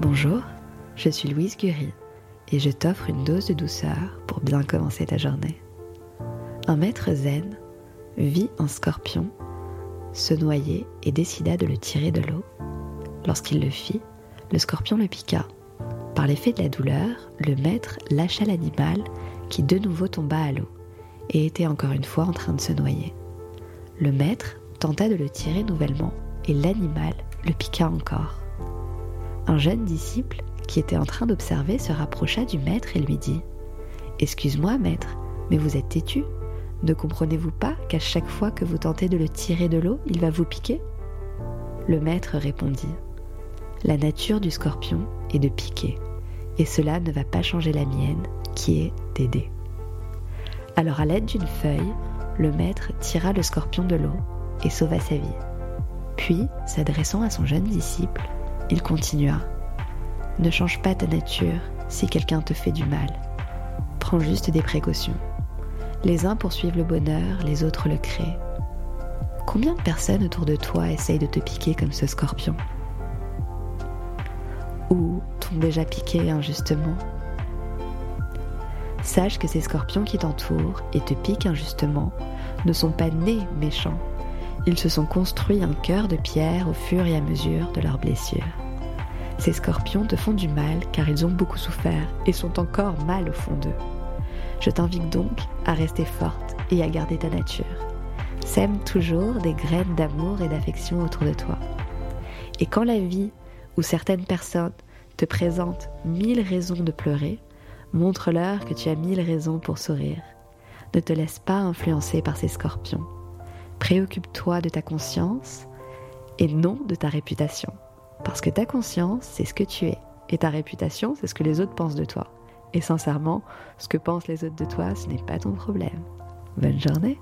Bonjour, je suis Louise Gury et je t'offre une dose de douceur pour bien commencer ta journée. Un maître zen vit un scorpion, se noyait et décida de le tirer de l'eau. Lorsqu'il le fit, le scorpion le piqua. Par l'effet de la douleur, le maître lâcha l'animal qui de nouveau tomba à l'eau et était encore une fois en train de se noyer. Le maître tenta de le tirer nouvellement et l'animal le piqua encore. Un jeune disciple qui était en train d'observer se rapprocha du maître et lui dit ⁇ Excuse-moi maître, mais vous êtes têtu Ne comprenez-vous pas qu'à chaque fois que vous tentez de le tirer de l'eau, il va vous piquer ?⁇ Le maître répondit ⁇ La nature du scorpion est de piquer, et cela ne va pas changer la mienne, qui est d'aider. Alors à l'aide d'une feuille, le maître tira le scorpion de l'eau et sauva sa vie. Puis, s'adressant à son jeune disciple, il continua. Ne change pas ta nature si quelqu'un te fait du mal. Prends juste des précautions. Les uns poursuivent le bonheur, les autres le créent. Combien de personnes autour de toi essayent de te piquer comme ce scorpion? Ou t'ont déjà piqué injustement? Sache que ces scorpions qui t'entourent et te piquent injustement ne sont pas nés méchants. Ils se sont construits un cœur de pierre au fur et à mesure de leurs blessures. Ces scorpions te font du mal car ils ont beaucoup souffert et sont encore mal au fond d'eux. Je t'invite donc à rester forte et à garder ta nature. Sème toujours des graines d'amour et d'affection autour de toi. Et quand la vie ou certaines personnes te présentent mille raisons de pleurer, montre-leur que tu as mille raisons pour sourire. Ne te laisse pas influencer par ces scorpions. Préoccupe-toi de ta conscience et non de ta réputation. Parce que ta conscience, c'est ce que tu es. Et ta réputation, c'est ce que les autres pensent de toi. Et sincèrement, ce que pensent les autres de toi, ce n'est pas ton problème. Bonne journée